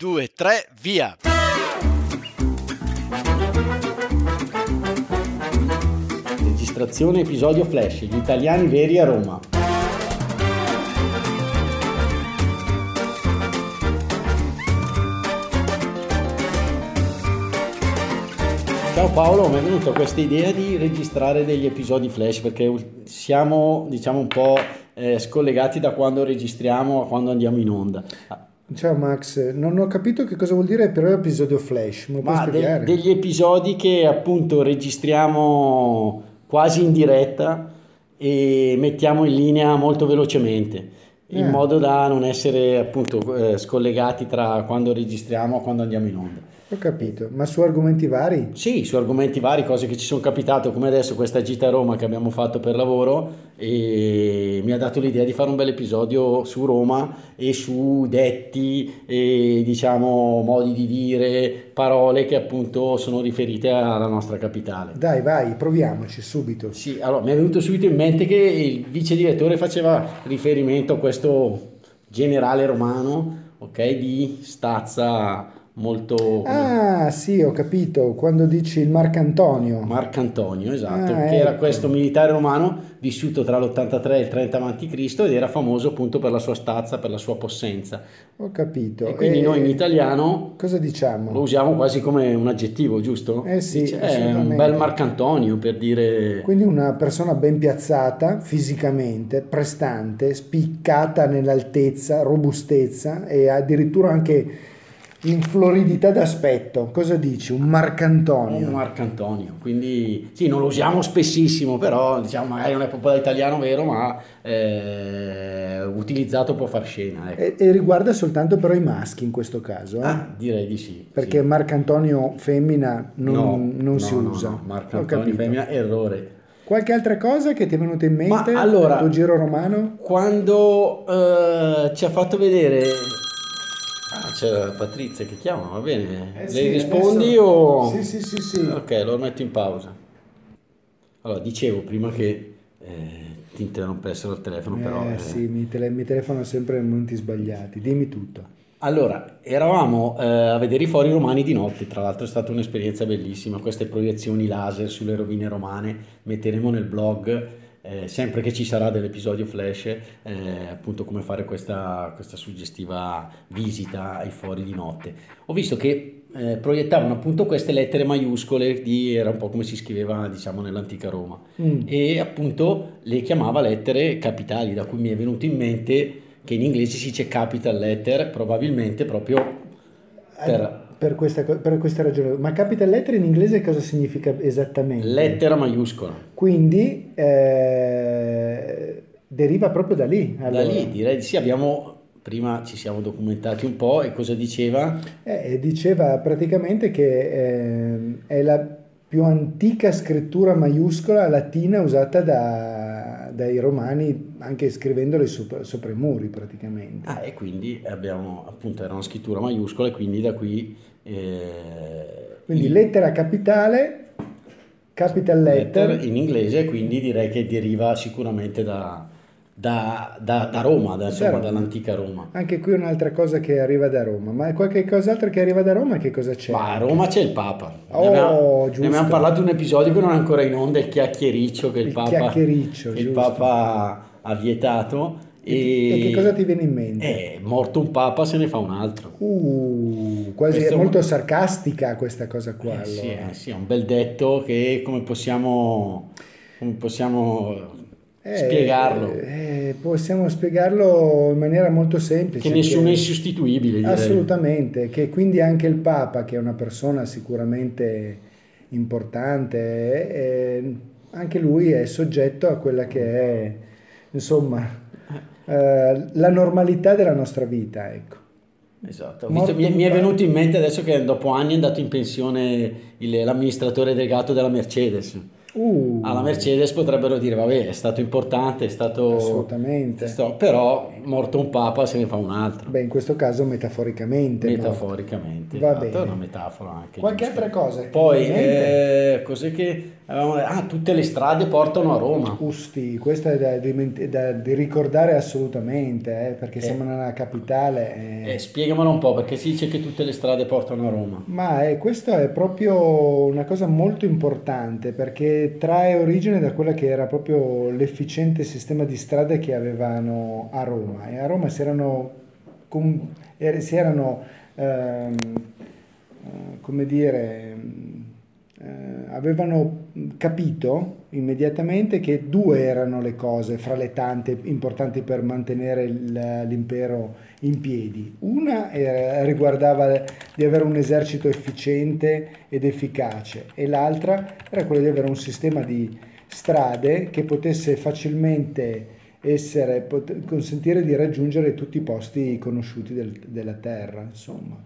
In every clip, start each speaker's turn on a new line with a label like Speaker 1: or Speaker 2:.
Speaker 1: 2, 3, via!
Speaker 2: Registrazione episodio flash, gli italiani veri a Roma. Ciao Paolo, mi è venuta questa idea di registrare degli episodi flash perché siamo diciamo un po' eh, scollegati da quando registriamo a quando andiamo in onda.
Speaker 3: Ciao Max, non ho capito che cosa vuol dire però episodio flash,
Speaker 2: Ma de- degli episodi che appunto registriamo quasi in diretta e mettiamo in linea molto velocemente in
Speaker 3: Eh.
Speaker 2: modo da non essere appunto eh, scollegati tra quando registriamo e quando andiamo in onda.
Speaker 3: Ho capito, ma su argomenti vari?
Speaker 2: Sì, su argomenti vari, cose che ci sono capitate, come adesso questa gita a Roma che abbiamo fatto per lavoro e mi ha dato l'idea di fare un bel episodio su Roma e su detti e diciamo modi di dire, parole che appunto sono riferite alla nostra capitale.
Speaker 3: Dai, vai, proviamoci subito.
Speaker 2: Sì, allora mi è venuto subito in mente che il vice direttore faceva riferimento a questo generale romano, ok, di stazza molto
Speaker 3: Ah, sì, ho capito, quando dici il Marcantonio.
Speaker 2: Antonio, esatto,
Speaker 3: Ah,
Speaker 2: che era
Speaker 3: ecco.
Speaker 2: questo militare romano vissuto tra l'83 e il 30 a.C. ed era famoso appunto per la sua stazza, per la sua possenza.
Speaker 3: Ho capito.
Speaker 2: E quindi
Speaker 3: E
Speaker 2: noi in italiano
Speaker 3: Cosa diciamo?
Speaker 2: lo usiamo quasi come un aggettivo, giusto?
Speaker 3: Eh sì,
Speaker 2: Dice, è un bel Marcantonio per dire...
Speaker 3: Quindi una persona ben piazzata fisicamente, prestante, spiccata nell'altezza, robustezza e addirittura anche in floridità d'aspetto. Cosa dici? Un Marcantonio.
Speaker 2: Un Marcantonio, quindi sì, non lo usiamo spessissimo, però diciamo magari non è proprio italiano vero, ma eh, utilizzato può far scena. ecco.
Speaker 3: E, e riguarda soltanto però i maschi in questo caso, eh?
Speaker 2: Ah, direi di sì.
Speaker 3: perché
Speaker 2: sì.
Speaker 3: Marcantonio femmina non,
Speaker 2: No,
Speaker 3: non
Speaker 2: no,
Speaker 3: si
Speaker 2: no,
Speaker 3: usa.
Speaker 2: no, Marco
Speaker 3: Ho
Speaker 2: Antonio
Speaker 3: capito.
Speaker 2: femmina, errore.
Speaker 3: Qualche altra cosa che ti è venuta in mente
Speaker 2: Ma allora-
Speaker 3: nel tuo giro romano?
Speaker 2: Quando eh, ci ha fatto vedere... Ah, c'è Patrizia che chiama, va bene.
Speaker 3: Eh
Speaker 2: Le
Speaker 3: sì,
Speaker 2: rispondi
Speaker 3: adesso-
Speaker 2: o...
Speaker 3: Sì, sì, sì, sì.
Speaker 2: Ok, lo metto in pausa. Allora, dicevo prima che eh, ti interrompessero il telefono, però...
Speaker 3: Eh,
Speaker 2: eh,
Speaker 3: sì, mi, tele- mi telefono sempre nei momenti sbagliati. Dimmi tutto.
Speaker 2: Allora, eravamo eh, a vedere i fori romani di notte, tra l'altro è stata un'esperienza bellissima, queste proiezioni laser sulle rovine romane, metteremo nel blog, eh, sempre che ci sarà dell'episodio flash, eh, appunto come fare questa, questa suggestiva visita ai fori di notte. Ho visto che eh, proiettavano appunto queste lettere maiuscole, di, era un po' come si scriveva diciamo nell'antica Roma,
Speaker 3: Mm.
Speaker 2: e appunto le chiamava lettere capitali, da cui mi è venuto in mente che in inglese si dice capital letter, probabilmente proprio per
Speaker 3: Per questa, per questa ragione. Ma capital letter in inglese cosa significa esattamente?
Speaker 2: lettera maiuscola.
Speaker 3: Quindi eh, deriva proprio da lì.
Speaker 2: Da
Speaker 3: allora.
Speaker 2: lì direi di sì, abbiamo prima ci siamo documentati un po' e cosa diceva?
Speaker 3: Eh, diceva praticamente che ehm, è la più antica scrittura maiuscola latina usata da- dai romani, anche scrivendole sopra, sopra i muri praticamente.
Speaker 2: Ah, e quindi abbiamo appunto era una scrittura maiuscola e quindi da qui eh,
Speaker 3: Quindi
Speaker 2: il-
Speaker 3: lettera capitale, capital letter,
Speaker 2: in inglese, quindi direi che deriva sicuramente da, da, da- da Roma, da- insomma,
Speaker 3: Roma.
Speaker 2: dall'antica Roma.
Speaker 3: anche qui un'altra cosa che arriva da Roma. Ma qualche cos'altro che arriva da Roma che cosa c'è?
Speaker 2: Ma a Roma c'è il Papa.
Speaker 3: Oh,
Speaker 2: ne, abbiamo,
Speaker 3: giusto.
Speaker 2: ne abbiamo parlato in un episodio che non è ancora in onda, il chiacchiericcio che il,
Speaker 3: Il
Speaker 2: Papa,
Speaker 3: chiacchiericcio,
Speaker 2: che il. Papa ha vietato.
Speaker 3: E, e che cosa ti viene in mente?
Speaker 2: È morto un Papa, se ne fa un altro.
Speaker 3: Uh, quasi
Speaker 2: Questo
Speaker 3: è
Speaker 2: è un-
Speaker 3: molto sarcastica questa cosa qua.
Speaker 2: Eh, sì,
Speaker 3: allora.
Speaker 2: eh, sì, è un bel detto che come possiamo, come possiamo
Speaker 3: Eh,
Speaker 2: spiegarlo?
Speaker 3: eh, possiamo spiegarlo in maniera molto semplice.
Speaker 2: che nessuno è
Speaker 3: che-
Speaker 2: insostituibile, direi.
Speaker 3: Assolutamente, che quindi anche il Papa, che è una persona sicuramente importante, eh, anche lui è soggetto a quella che è, insomma, eh, la normalità della nostra vita, ecco.
Speaker 2: Esatto, visto- mi, è- mi è venuto in mente adesso che dopo anni è andato in pensione il- l'amministratore delegato della Mercedes.
Speaker 3: Uh,
Speaker 2: alla Mercedes potrebbero dire vabbè è stato importante, è stato...
Speaker 3: assolutamente.
Speaker 2: sto- però morto un papa se ne fa un altro.
Speaker 3: Beh, in questo caso metaforicamente.
Speaker 2: Metaforicamente,
Speaker 3: Va
Speaker 2: esatto,
Speaker 3: bene.
Speaker 2: è una metafora anche.
Speaker 3: Qualche
Speaker 2: giusto.
Speaker 3: altra cosa?
Speaker 2: Poi, eh, cos'è che? Ah, tutte le strade portano a Roma.
Speaker 3: Usti, questa è da, diment- da- ricordare assolutamente, eh, perché
Speaker 2: Eh.
Speaker 3: siamo nella capitale. eh.
Speaker 2: Eh, spiegamelo un po' perché si dice che tutte le strade portano a Roma.
Speaker 3: Ma eh, questo è proprio una cosa molto importante perché trae origine da quella che era proprio l'efficiente sistema di strade che avevano a Roma. E a Roma si erano, com- er- si erano ehm, eh, come dire, eh, avevano capito immediatamente che due erano le cose fra le tante importanti per mantenere l'impero in piedi. Una era- riguardava di avere un esercito efficiente ed efficace e l'altra era quella di avere un sistema di strade che potesse facilmente essere, pot- consentire di raggiungere tutti i posti conosciuti del- della terra, insomma.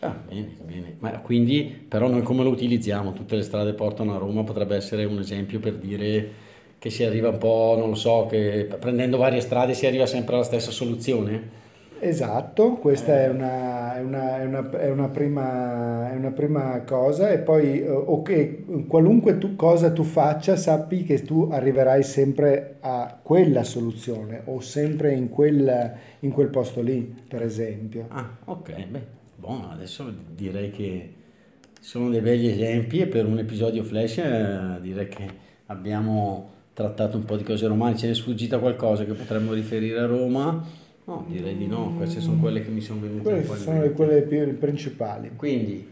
Speaker 2: Ah, bene, bene. Ma quindi, però noi come lo utilizziamo? Tutte le strade portano a Roma, potrebbe essere un esempio per dire che si arriva un po', non lo so, che prendendo varie strade si arriva sempre alla stessa soluzione?
Speaker 3: Esatto, questa è una, è una- è una- è una prima, è una prima cosa e poi eh, ok, qualunque tu- cosa tu faccia sappi che tu arriverai sempre a quella soluzione o sempre in quel, in quel posto lì, per esempio.
Speaker 2: Ah, ok, beh, buono, adesso direi che sono dei begli esempi e per un episodio flash eh, direi che abbiamo trattato un po' di cose romane, ce n'è sfuggita qualcosa che potremmo riferire a Roma? No, direi di no, queste sono quelle che mi sono venute
Speaker 3: Quelle
Speaker 2: un
Speaker 3: sono le- quelle più principali.
Speaker 2: Quindi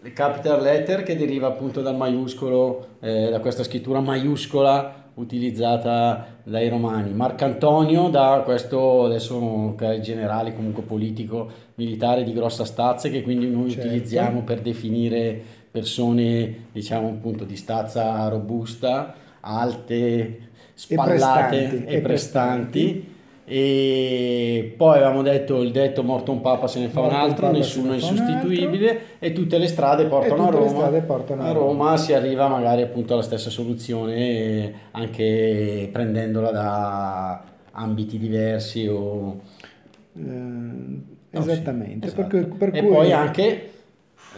Speaker 2: le capital letter che deriva appunto dal maiuscolo, eh, da questa scrittura maiuscola utilizzata dai romani. Marcantonio da questo adesso generale comunque politico militare di grossa stazza che quindi noi
Speaker 3: Certo.
Speaker 2: utilizziamo per definire persone diciamo appunto di stazza robusta, alte, spallate
Speaker 3: prestanti,
Speaker 2: e
Speaker 3: e
Speaker 2: prestanti. E poi avevamo detto il detto morto un papa se ne fa un
Speaker 3: Morto un
Speaker 2: altro,
Speaker 3: papa
Speaker 2: nessuno è insostituibile e tutte le strade portano a
Speaker 3: le
Speaker 2: Roma.
Speaker 3: strade portano a
Speaker 2: Roma si arriva magari appunto alla stessa soluzione anche prendendola da ambiti diversi o
Speaker 3: Eh,
Speaker 2: No, sì,
Speaker 3: esattamente.
Speaker 2: esatto.
Speaker 3: per per
Speaker 2: e
Speaker 3: cui-
Speaker 2: poi anche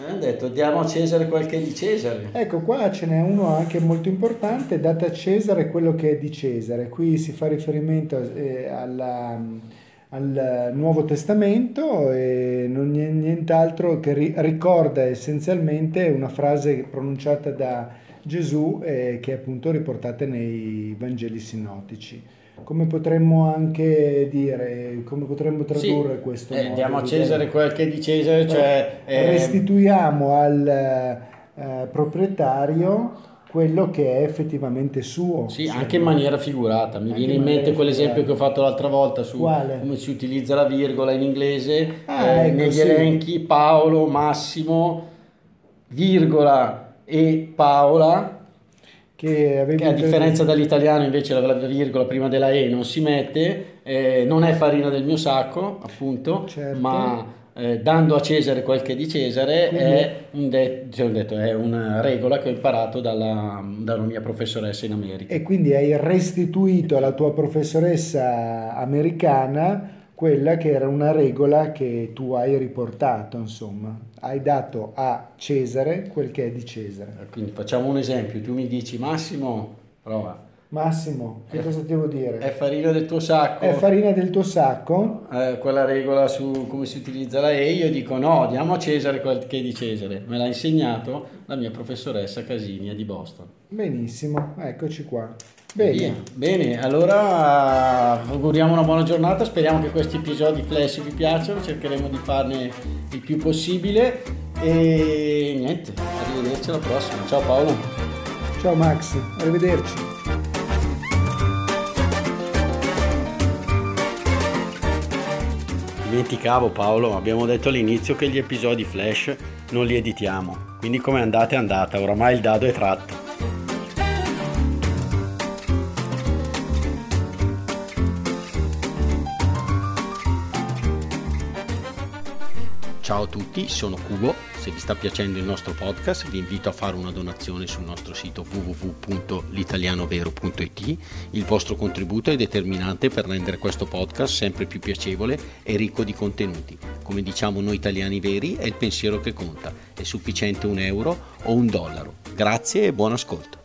Speaker 2: hanno detto diamo a Cesare quel che è di Cesare.
Speaker 3: Ecco, qua ce n'è uno anche molto importante, date a Cesare quello che è di Cesare. Qui si fa riferimento eh, alla- al Nuovo Testamento e non è nient'altro che ri- ricorda essenzialmente una frase pronunciata da Gesù eh, che è appunto riportata nei Vangeli sinottici. Come potremmo anche dire, come potremmo tradurre
Speaker 2: Sì,
Speaker 3: questo?
Speaker 2: eh, diamo a Cesare
Speaker 3: dire?
Speaker 2: quel che è di Cesare, cioè eh,
Speaker 3: restituiamo al eh, proprietario quello che è effettivamente suo.
Speaker 2: Sì, anche in maniera figurata. Mi
Speaker 3: Anche
Speaker 2: viene
Speaker 3: in
Speaker 2: mente quell'esempio che ho fatto l'altra volta su
Speaker 3: Quale?
Speaker 2: come si utilizza la virgola in inglese.
Speaker 3: Ah,
Speaker 2: eh,
Speaker 3: ecco,
Speaker 2: negli
Speaker 3: sì.
Speaker 2: elenchi Paolo, Massimo, virgola e Paola,
Speaker 3: Che
Speaker 2: che a differenza dall'italiano invece la, la virgola prima della E non si mette, eh, non è farina del mio sacco, appunto,
Speaker 3: Certo.
Speaker 2: ma eh, dando a Cesare quel che è di Cesare
Speaker 3: Quindi-
Speaker 2: è, un de- cioè, detto, è una regola che ho imparato dalla, dalla mia professoressa in America.
Speaker 3: E quindi hai restituito alla tua professoressa americana quella che era una regola che tu hai riportato, insomma. Hai dato a Cesare quel che è di Cesare.
Speaker 2: Quindi facciamo un esempio, tu mi dici Massimo, prova,
Speaker 3: Massimo, che
Speaker 2: È-
Speaker 3: cosa devo dire?
Speaker 2: è farina del tuo sacco,
Speaker 3: È farina del tuo sacco?
Speaker 2: eh, quella regola su come si utilizza la E, io dico no, diamo a Cesare quel che è di Cesare, me l'ha insegnato la mia professoressa Casinia di Boston.
Speaker 3: Benissimo, eccoci qua. Bene.
Speaker 2: Bene, allora auguriamo una buona giornata, speriamo che questi episodi flash vi piacciono, cercheremo di farne il più possibile e niente, arrivederci alla prossima. Ciao Paolo.
Speaker 3: Ciao Max, arrivederci.
Speaker 2: Dimenticavo Paolo, abbiamo detto all'inizio che gli episodi flash non li editiamo, quindi come andate è andata, oramai il dado è tratto. Ciao a tutti, sono Cubo. Se vi sta piacendo il nostro podcast vi invito a fare una donazione sul nostro sito www.litalianovero.it. Il vostro contributo è determinante per rendere questo podcast sempre più piacevole e ricco di contenuti. Come diciamo noi italiani veri, è il pensiero che conta. È sufficiente un euro o un dollaro. Grazie e buon ascolto.